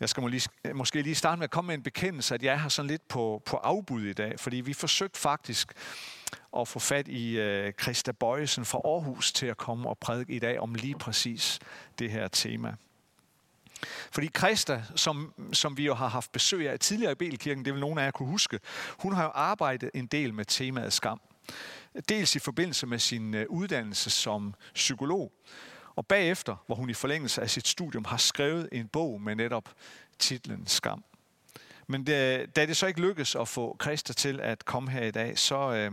Jeg skal øh, måske lige starte med at komme med en bekendelse, at jeg har sådan lidt på, på afbud i dag, fordi vi forsøgte faktisk at få fat i uh, Christa Bøjesen fra Aarhus til at komme og prædike i dag om lige præcis det her tema. Fordi Christa, som, som vi jo har haft besøg af tidligere i Belkirken, det vil nogen af jer kunne huske, hun har jo arbejdet en del med temaet skam. Dels i forbindelse med sin øh, uddannelse som psykolog, og bagefter, hvor hun i forlængelse af sit studium har skrevet en bog med netop titlen Skam. Men det, da det så ikke lykkedes at få Christa til at komme her i dag, så, øh,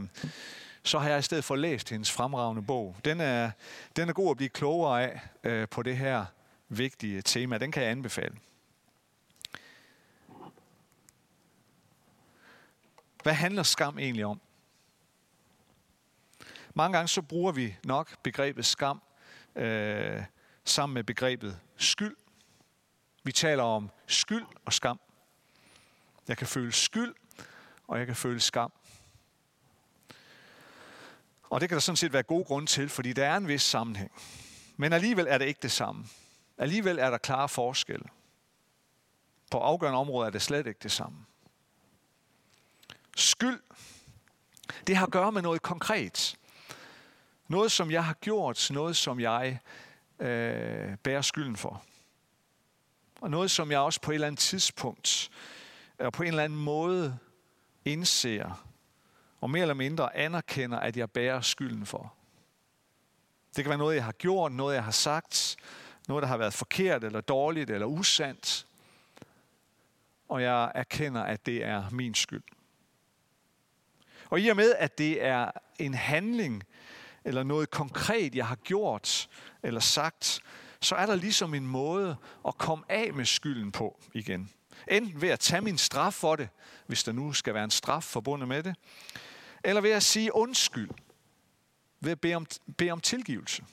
så har jeg i stedet for læst hendes fremragende bog. Den er, den er god at blive klogere af øh, på det her vigtige tema. Den kan jeg anbefale. Hvad handler skam egentlig om? Mange gange så bruger vi nok begrebet skam øh, sammen med begrebet skyld. Vi taler om skyld og skam. Jeg kan føle skyld, og jeg kan føle skam. Og det kan der sådan set være gode grunde til, fordi der er en vis sammenhæng. Men alligevel er det ikke det samme. Alligevel er der klare forskelle. På afgørende områder er det slet ikke det samme. Skyld, det har at gøre med noget konkret. Noget, som jeg har gjort, noget, som jeg øh, bærer skylden for. Og noget, som jeg også på et eller andet tidspunkt, og på en eller anden måde indser, og mere eller mindre anerkender, at jeg bærer skylden for. Det kan være noget, jeg har gjort, noget, jeg har sagt, noget, der har været forkert, eller dårligt, eller usandt. Og jeg erkender, at det er min skyld. Og i og med, at det er en handling, eller noget konkret, jeg har gjort eller sagt, så er der ligesom en måde at komme af med skylden på igen. Enten ved at tage min straf for det, hvis der nu skal være en straf forbundet med det, eller ved at sige undskyld, ved at bede om, bede om tilgivelse.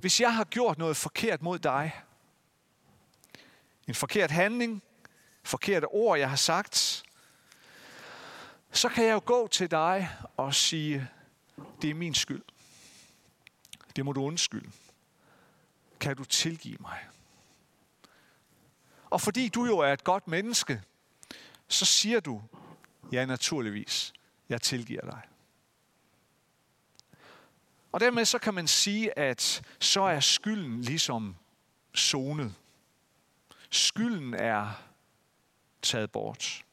Hvis jeg har gjort noget forkert mod dig, en forkert handling, forkerte ord, jeg har sagt, så kan jeg jo gå til dig og sige, det er min skyld. Det må du undskylde. Kan du tilgive mig? Og fordi du jo er et godt menneske, så siger du, ja naturligvis, jeg tilgiver dig. Og dermed så kan man sige, at så er skylden ligesom zonet. Skylden er taget bort.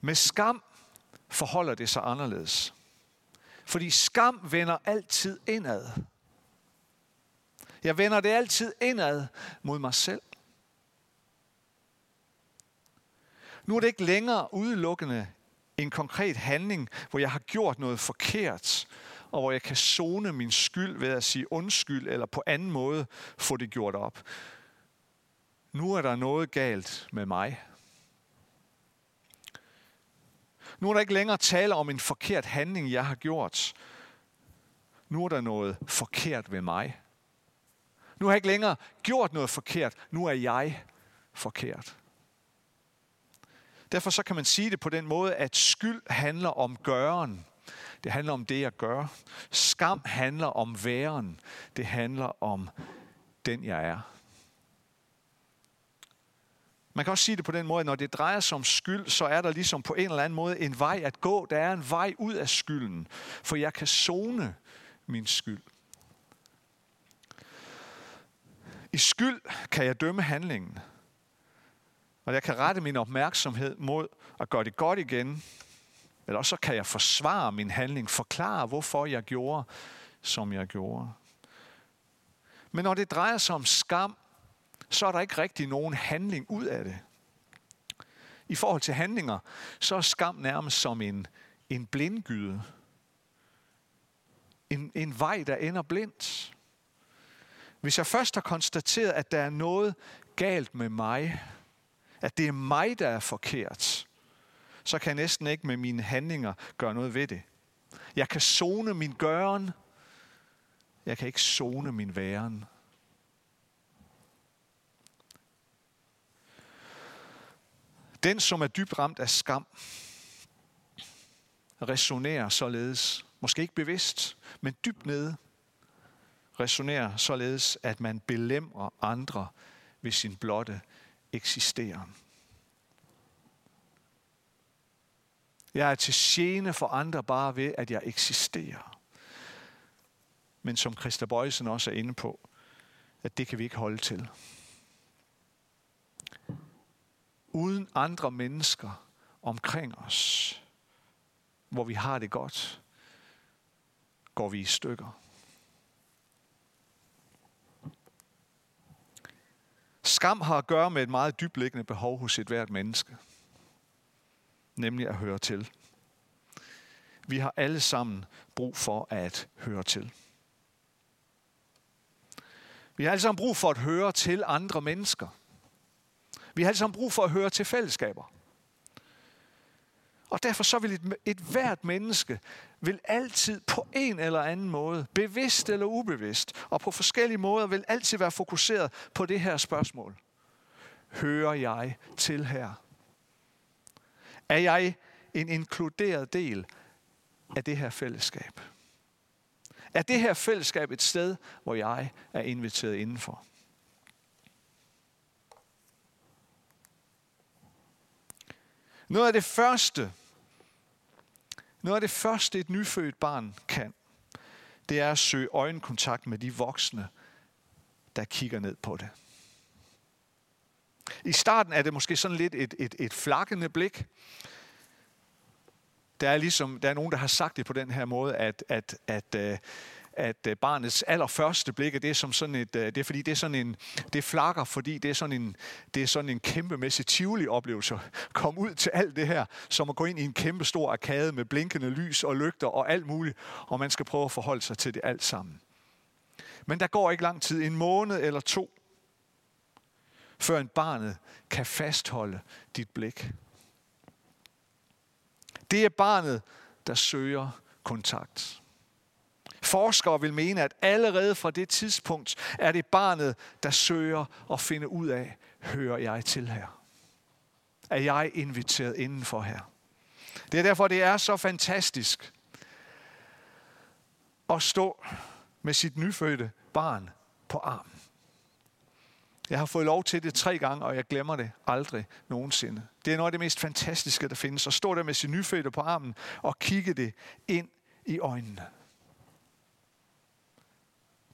Med skam forholder det sig anderledes. Fordi skam vender altid indad. Jeg vender det altid indad mod mig selv. Nu er det ikke længere udelukkende en konkret handling, hvor jeg har gjort noget forkert, og hvor jeg kan zone min skyld ved at sige undskyld, eller på anden måde få det gjort op. Nu er der noget galt med mig. Nu er der ikke længere tale om en forkert handling, jeg har gjort. Nu er der noget forkert ved mig. Nu har jeg ikke længere gjort noget forkert. Nu er jeg forkert. Derfor så kan man sige det på den måde, at skyld handler om gøren. Det handler om det, jeg gør. Skam handler om væren. Det handler om den, jeg er. Man kan også sige det på den måde, at når det drejer sig om skyld, så er der ligesom på en eller anden måde en vej at gå. Der er en vej ud af skylden, for jeg kan zone min skyld. I skyld kan jeg dømme handlingen, og jeg kan rette min opmærksomhed mod at gøre det godt igen, eller så kan jeg forsvare min handling, forklare, hvorfor jeg gjorde, som jeg gjorde. Men når det drejer sig om skam, så er der ikke rigtig nogen handling ud af det. I forhold til handlinger, så er skam nærmest som en, en blindgyde. En, en vej, der ender blindt. Hvis jeg først har konstateret, at der er noget galt med mig, at det er mig, der er forkert, så kan jeg næsten ikke med mine handlinger gøre noget ved det. Jeg kan zone min gøren, jeg kan ikke zone min væren. Den, som er dybt ramt af skam, resonerer således, måske ikke bevidst, men dybt nede, resonerer således, at man belemrer andre ved sin blotte eksisteren. Jeg er til gene for andre bare ved, at jeg eksisterer. Men som Christa Bøjsen også er inde på, at det kan vi ikke holde til. Uden andre mennesker omkring os, hvor vi har det godt, går vi i stykker. Skam har at gøre med et meget dybliggende behov hos et hvert menneske. Nemlig at høre til. Vi har alle sammen brug for at høre til. Vi har alle sammen brug for at høre til andre mennesker. Vi har alle sammen brug for at høre til fællesskaber. Og derfor så vil et, et hvert menneske vil altid på en eller anden måde, bevidst eller ubevidst, og på forskellige måder, vil altid være fokuseret på det her spørgsmål. Hører jeg til her? Er jeg en inkluderet del af det her fællesskab? Er det her fællesskab et sted, hvor jeg er inviteret indenfor? Noget af det første, noget af det første et nyfødt barn kan, det er at søge øjenkontakt med de voksne, der kigger ned på det. I starten er det måske sådan lidt et, et, et flakkende blik. Der er ligesom, der er nogen, der har sagt det på den her måde, at, at, at, at at øh, barnets allerførste blik, det er som sådan et, øh, det er fordi det er sådan en, det flakker, fordi det er sådan en, det er sådan en kæmpemæssig tivoli oplevelse. Kom ud til alt det her, som at gå ind i en kæmpe stor arkade med blinkende lys og lygter og alt muligt, og man skal prøve at forholde sig til det alt sammen. Men der går ikke lang tid, en måned eller to, før en barnet kan fastholde dit blik. Det er barnet, der søger kontakt. Forskere vil mene, at allerede fra det tidspunkt er det barnet, der søger at finde ud af, hører jeg til her? Er jeg inviteret indenfor her? Det er derfor, det er så fantastisk at stå med sit nyfødte barn på armen. Jeg har fået lov til det tre gange, og jeg glemmer det aldrig nogensinde. Det er noget af det mest fantastiske, der findes. At stå der med sin nyfødte på armen og kigge det ind i øjnene.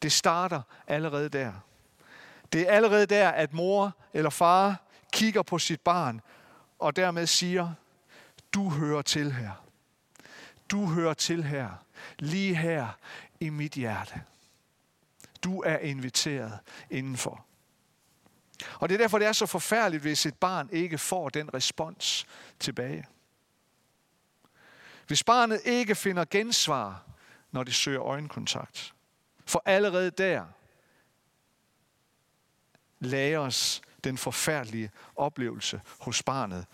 Det starter allerede der. Det er allerede der, at mor eller far kigger på sit barn og dermed siger, du hører til her. Du hører til her. Lige her i mit hjerte. Du er inviteret indenfor. Og det er derfor, det er så forfærdeligt, hvis et barn ikke får den respons tilbage. Hvis barnet ikke finder gensvar, når det søger øjenkontakt. For allerede der lagres den forfærdelige oplevelse hos barnet.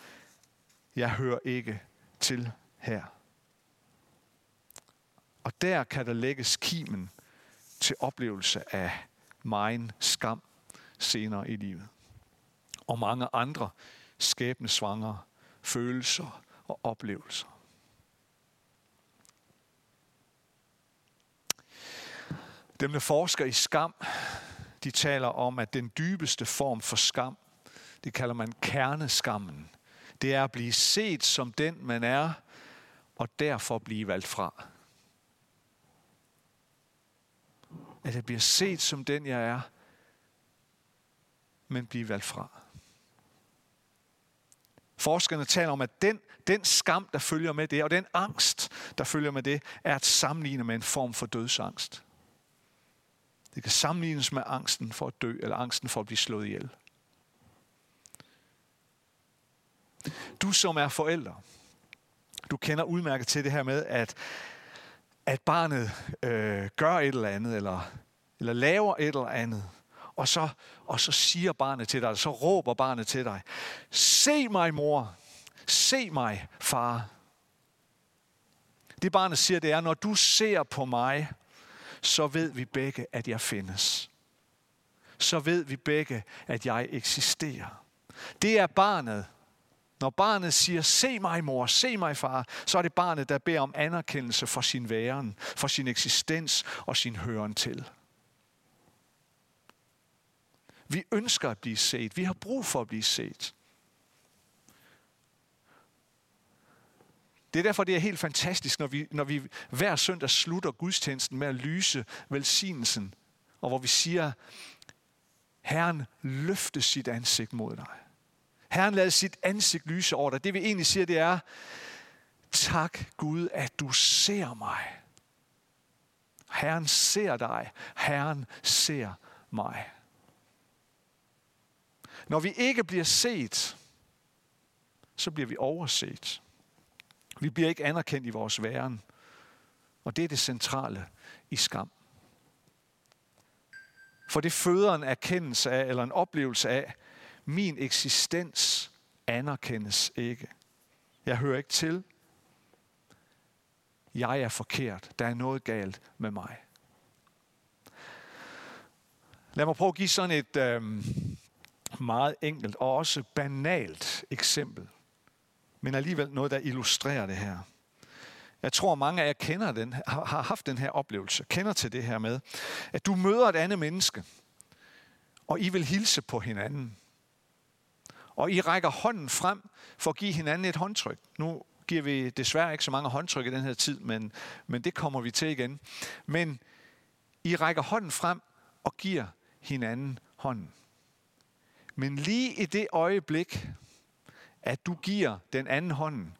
Jeg hører ikke til her. Og der kan der lægges kimen til oplevelse af megen skam senere i livet. Og mange andre skæbnesvangre følelser og oplevelser. Dem, der forsker i skam, de taler om, at den dybeste form for skam, det kalder man kerneskammen. Det er at blive set som den, man er, og derfor blive valgt fra. At jeg bliver set som den, jeg er, men blive valgt fra. Forskerne taler om, at den, den skam, der følger med det, og den angst, der følger med det, er at sammenligne med en form for dødsangst. Det kan sammenlignes med angsten for at dø, eller angsten for at blive slået ihjel. Du som er forælder, du kender udmærket til det her med, at, at barnet øh, gør et eller andet, eller, eller laver et eller andet, og så, og så siger barnet til dig, så råber barnet til dig, se mig mor, se mig far. Det barnet siger, det er, når du ser på mig, så ved vi begge, at jeg findes. Så ved vi begge, at jeg eksisterer. Det er barnet. Når barnet siger, se mig mor, se mig far, så er det barnet, der beder om anerkendelse for sin væren, for sin eksistens og sin høren til. Vi ønsker at blive set. Vi har brug for at blive set. Det er derfor, det er helt fantastisk, når vi, når vi hver søndag slutter gudstjenesten med at lyse velsignelsen, og hvor vi siger, Herren løfte sit ansigt mod dig. Herren lader sit ansigt lyse over dig. Det vi egentlig siger, det er, tak Gud, at du ser mig. Herren ser dig. Herren ser mig. Når vi ikke bliver set, så bliver vi overset. Vi bliver ikke anerkendt i vores væren. Og det er det centrale i skam. For det føder en erkendelse af, eller en oplevelse af, min eksistens anerkendes ikke. Jeg hører ikke til. Jeg er forkert. Der er noget galt med mig. Lad mig prøve at give sådan et øh, meget enkelt og også banalt eksempel. Men alligevel noget, der illustrerer det her. Jeg tror, mange af jer kender den, har haft den her oplevelse, kender til det her med, at du møder et andet menneske, og I vil hilse på hinanden. Og I rækker hånden frem for at give hinanden et håndtryk. Nu giver vi desværre ikke så mange håndtryk i den her tid, men, men det kommer vi til igen. Men I rækker hånden frem og giver hinanden hånden. Men lige i det øjeblik, at du giver den anden hånden,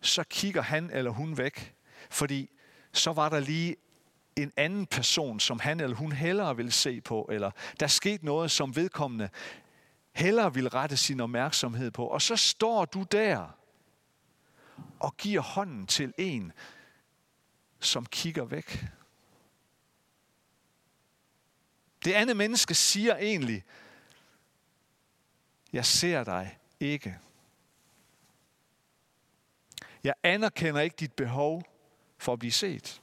så kigger han eller hun væk, fordi så var der lige en anden person, som han eller hun hellere vil se på, eller der skete noget, som vedkommende hellere vil rette sin opmærksomhed på. Og så står du der og giver hånden til en, som kigger væk. Det andet menneske siger egentlig, jeg ser dig ikke. Jeg anerkender ikke dit behov for at blive set.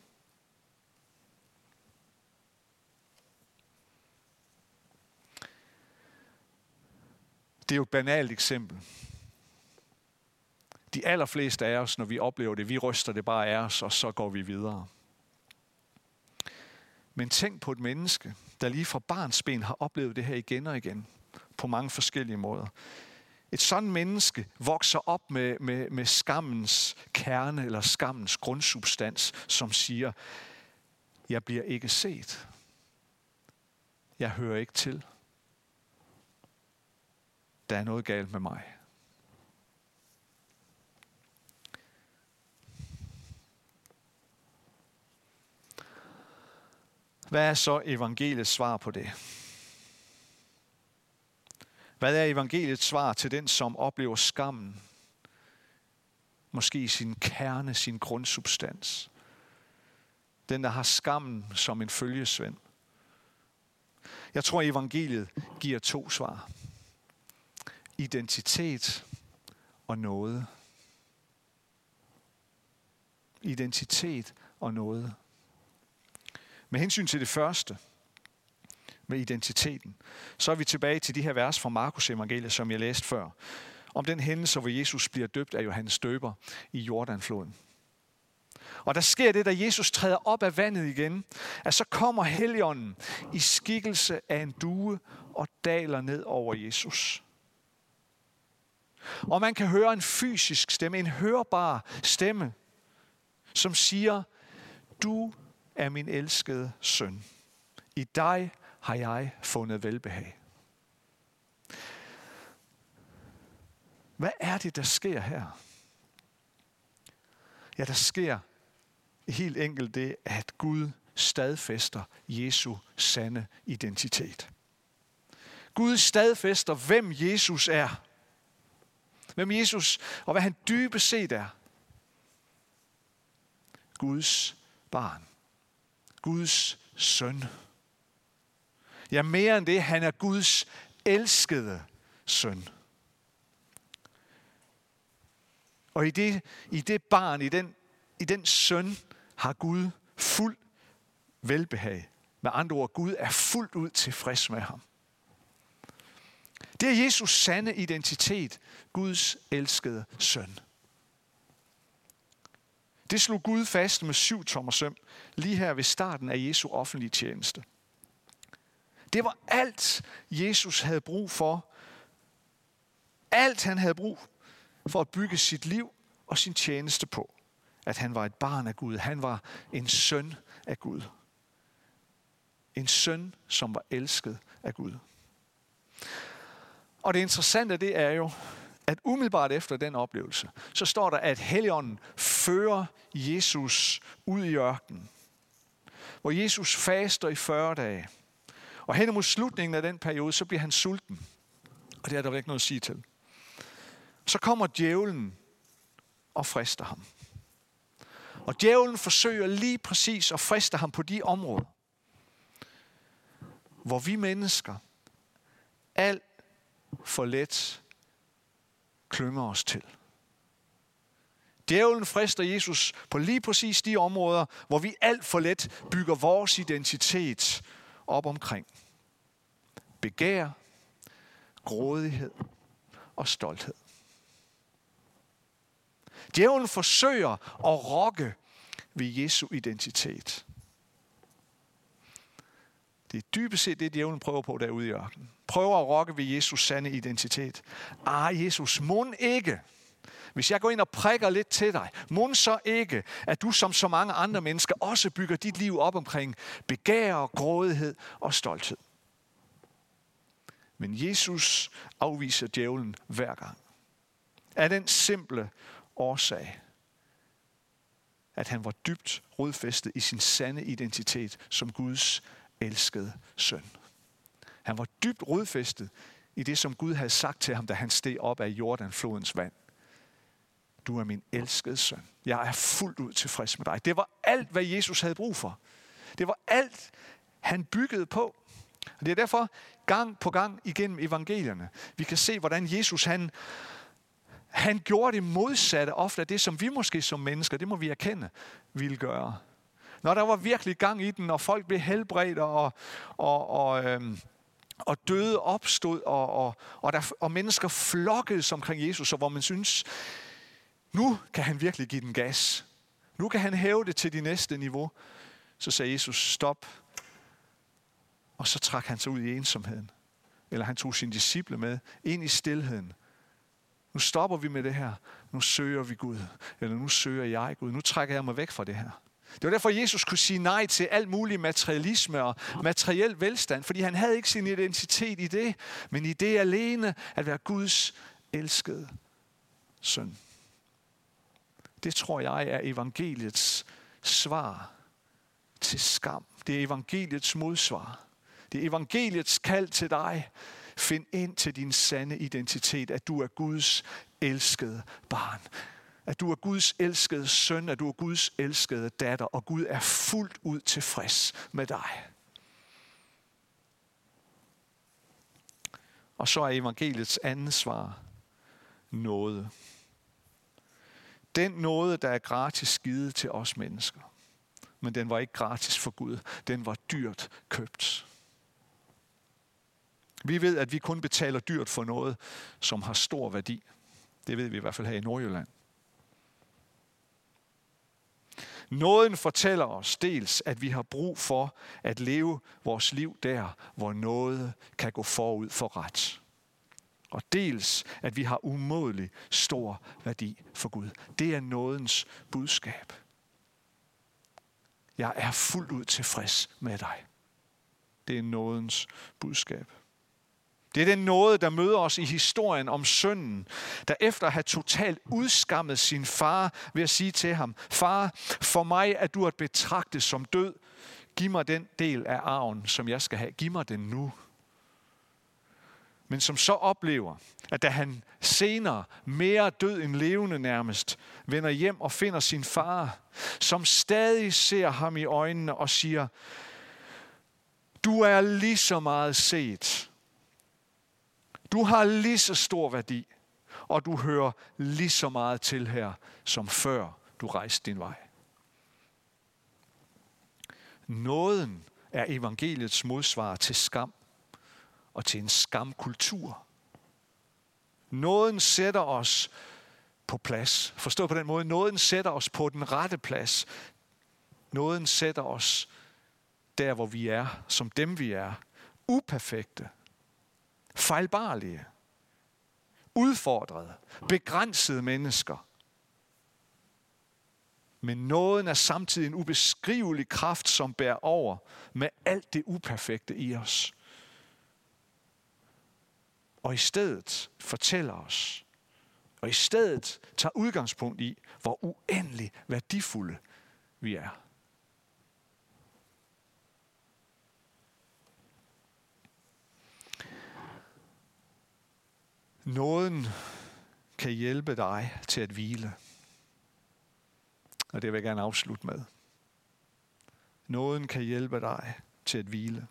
Det er jo et banalt eksempel. De allerfleste af os, når vi oplever det, vi ryster det bare af os, og så går vi videre. Men tænk på et menneske, der lige fra barns ben har oplevet det her igen og igen, på mange forskellige måder. Et sådan menneske vokser op med, med, med skammens kerne eller skammens grundsubstans, som siger, jeg bliver ikke set. Jeg hører ikke til. Der er noget galt med mig. Hvad er så evangeliets svar på det? Hvad er evangeliets svar til den, som oplever skammen? Måske sin kerne, sin grundsubstans. Den, der har skammen som en følgesvend. Jeg tror, evangeliet giver to svar. Identitet og noget. Identitet og noget. Med hensyn til det første, med identiteten, så er vi tilbage til de her vers fra Markus evangeliet, som jeg læste før. Om den hændelse, hvor Jesus bliver døbt af Johannes Døber i Jordanfloden. Og der sker det, da Jesus træder op af vandet igen, at så kommer Helligånden i skikkelse af en due og daler ned over Jesus. Og man kan høre en fysisk stemme, en hørbar stemme, som siger, du er min elskede søn. I dig har jeg fundet velbehag. Hvad er det, der sker her? Ja, der sker helt enkelt det, at Gud stadfæster Jesu sande identitet. Gud stadfæster, hvem Jesus er. Hvem Jesus og hvad han dybest set er. Guds barn. Guds søn. Ja, mere end det, han er Guds elskede søn. Og i det, i det barn, i den, i den søn, har Gud fuld velbehag. Med andre ord, Gud er fuldt ud tilfreds med ham. Det er Jesus sande identitet, Guds elskede søn. Det slog Gud fast med syv tommer søm, lige her ved starten af Jesu offentlige tjeneste. Det var alt, Jesus havde brug for. Alt han havde brug for at bygge sit liv og sin tjeneste på. At han var et barn af Gud. Han var en søn af Gud. En søn, som var elsket af Gud. Og det interessante det er jo, at umiddelbart efter den oplevelse, så står der, at Helligånden fører Jesus ud i ørkenen. Hvor Jesus faster i 40 dage. Og hen mod slutningen af den periode, så bliver han sulten. Og det er der ikke noget at sige til. Så kommer djævlen og frister ham. Og djævlen forsøger lige præcis at friste ham på de områder, hvor vi mennesker alt for let klynger os til. Djævlen frister Jesus på lige præcis de områder, hvor vi alt for let bygger vores identitet op omkring. Begær, grådighed og stolthed. Djævlen forsøger at rokke ved Jesu identitet. Det er dybest set det, djævlen prøver på derude i ørkenen. Prøver at rokke ved Jesus sande identitet. Ah, Jesus, mund ikke, hvis jeg går ind og prikker lidt til dig, mund så ikke, at du som så mange andre mennesker også bygger dit liv op omkring begær, grådighed og stolthed. Men Jesus afviser djævlen hver gang. Af den simple årsag, at han var dybt rodfæstet i sin sande identitet som Guds elskede søn. Han var dybt rodfæstet i det, som Gud havde sagt til ham, da han steg op af Jordanflodens vand. Du er min elskede søn. Jeg er fuldt ud tilfreds med dig. Det var alt, hvad Jesus havde brug for. Det var alt, han byggede på. Og det er derfor gang på gang igennem evangelierne, vi kan se, hvordan Jesus han, han gjorde det modsatte ofte af det, som vi måske som mennesker, det må vi erkende, ville gøre. Når der var virkelig gang i den, og folk blev helbredt, og, og, og, øhm, og døde opstod, og, og, og, der, og mennesker flokkedes omkring Jesus, og hvor man synes, nu kan han virkelig give den gas. Nu kan han hæve det til det næste niveau. Så sagde Jesus, stop. Og så trak han sig ud i ensomheden. Eller han tog sine disciple med ind i stillheden. Nu stopper vi med det her. Nu søger vi Gud. Eller nu søger jeg Gud. Nu trækker jeg mig væk fra det her. Det var derfor, Jesus kunne sige nej til alt mulig materialisme og materiel velstand, fordi han havde ikke sin identitet i det, men i det alene at være Guds elskede søn. Det tror jeg er evangeliets svar til skam. Det er evangeliets modsvar. Det er evangeliets kald til dig. Find ind til din sande identitet, at du er Guds elskede barn. At du er Guds elskede søn, at du er Guds elskede datter, og Gud er fuldt ud tilfreds med dig. Og så er evangeliets andet svar noget. Den nåde, der er gratis givet til os mennesker. Men den var ikke gratis for Gud. Den var dyrt købt. Vi ved, at vi kun betaler dyrt for noget, som har stor værdi. Det ved vi i hvert fald her i Nordjylland. Nåden fortæller os dels, at vi har brug for at leve vores liv der, hvor noget kan gå forud for ret. Og dels, at vi har umådelig stor værdi for Gud. Det er nådens budskab. Jeg er fuldt ud tilfreds med dig. Det er nådens budskab. Det er den nåde, der møder os i historien om sønnen, der efter at have totalt udskammet sin far ved at sige til ham, Far, for mig er du at betragte som død. Giv mig den del af arven, som jeg skal have. Giv mig den nu. Men som så oplever, at da han senere, mere død end levende nærmest, vender hjem og finder sin far, som stadig ser ham i øjnene og siger, du er lige så meget set, du har lige så stor værdi, og du hører lige så meget til her, som før du rejste din vej. Nåden er evangeliets modsvar til skam og til en skamkultur. Nåden sætter os på plads. Forstå på den måde, nåden sætter os på den rette plads. Nåden sætter os der, hvor vi er, som dem vi er, uperfekte, fejlbarlige, udfordrede, begrænsede mennesker. Men nåden er samtidig en ubeskrivelig kraft, som bærer over med alt det uperfekte i os. Og i stedet fortæller os, og i stedet tager udgangspunkt i, hvor uendelig værdifulde vi er. Nåden kan hjælpe dig til at hvile. Og det vil jeg gerne afslutte med. Nåden kan hjælpe dig til at hvile.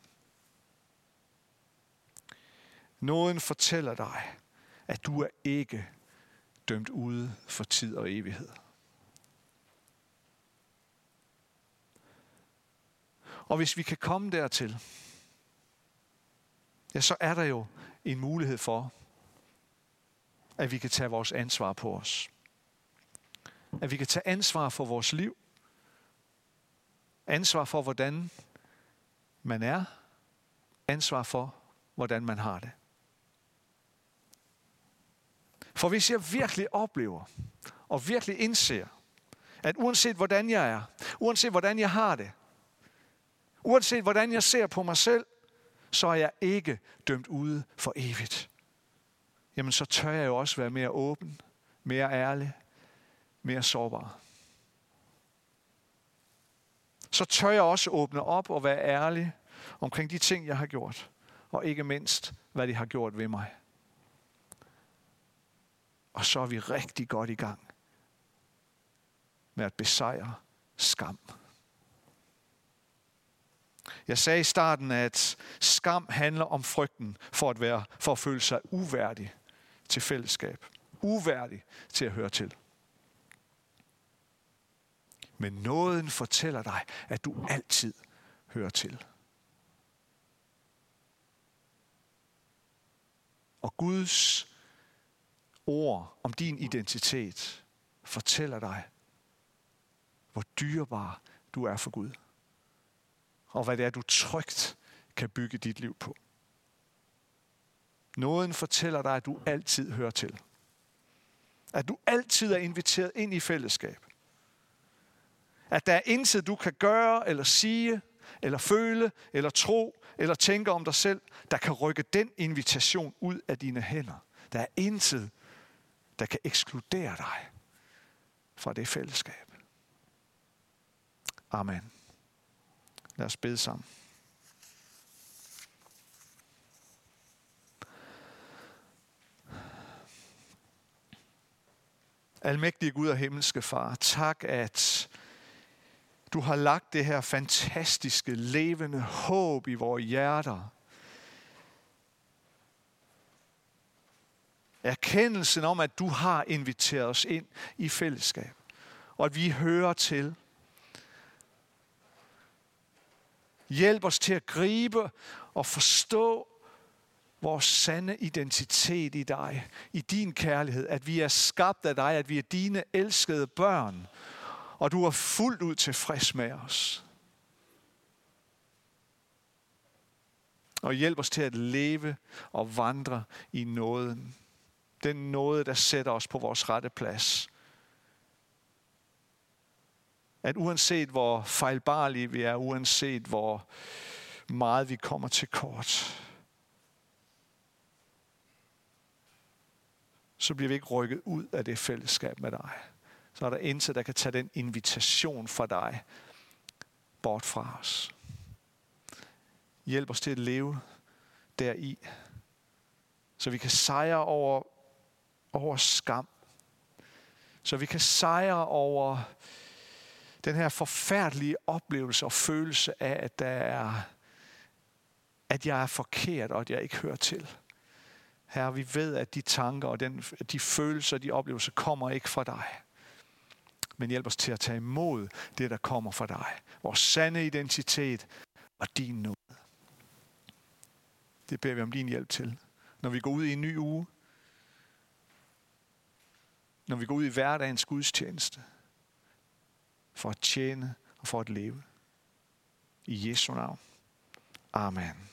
Nåden fortæller dig, at du er ikke dømt ude for tid og evighed. Og hvis vi kan komme dertil, ja, så er der jo en mulighed for, at vi kan tage vores ansvar på os. At vi kan tage ansvar for vores liv. Ansvar for, hvordan man er. Ansvar for, hvordan man har det. For hvis jeg virkelig oplever og virkelig indser, at uanset hvordan jeg er, uanset hvordan jeg har det, uanset hvordan jeg ser på mig selv, så er jeg ikke dømt ude for evigt. Jamen så tør jeg jo også være mere åben, mere ærlig, mere sårbar. Så tør jeg også åbne op og være ærlig omkring de ting, jeg har gjort, og ikke mindst, hvad de har gjort ved mig. Og så er vi rigtig godt i gang med at besejre skam. Jeg sagde i starten, at skam handler om frygten for at, være, for at føle sig uværdig til fællesskab. Uværdig til at høre til. Men nåden fortæller dig, at du altid hører til. Og Guds ord om din identitet fortæller dig, hvor dyrebar du er for Gud. Og hvad det er, du trygt kan bygge dit liv på. Nåden fortæller dig, at du altid hører til. At du altid er inviteret ind i fællesskab. At der er intet, du kan gøre, eller sige, eller føle, eller tro, eller tænke om dig selv, der kan rykke den invitation ud af dine hænder. Der er intet, der kan ekskludere dig fra det fællesskab. Amen. Lad os bede sammen. Almægtige Gud og himmelske Far, tak at du har lagt det her fantastiske, levende håb i vores hjerter. Erkendelsen om, at du har inviteret os ind i fællesskab, og at vi hører til. Hjælp os til at gribe og forstå vores sande identitet i dig, i din kærlighed, at vi er skabt af dig, at vi er dine elskede børn, og du er fuldt ud tilfreds med os. Og hjælp os til at leve og vandre i nåden. Den nåde, der sætter os på vores rette plads. At uanset hvor fejlbarlige vi er, uanset hvor meget vi kommer til kort, så bliver vi ikke rykket ud af det fællesskab med dig. Så er der intet, der kan tage den invitation fra dig bort fra os. Hjælp os til at leve deri, så vi kan sejre over, over skam. Så vi kan sejre over den her forfærdelige oplevelse og følelse af, at der er, at jeg er forkert, og at jeg ikke hører til. Herre, vi ved, at de tanker og den, de følelser, de oplevelser kommer ikke fra dig. Men hjælp os til at tage imod det, der kommer fra dig. Vores sande identitet og din nåde. Det beder vi om din hjælp til. Når vi går ud i en ny uge, når vi går ud i hverdagens gudstjeneste, for at tjene og for at leve. I Jesu navn. Amen.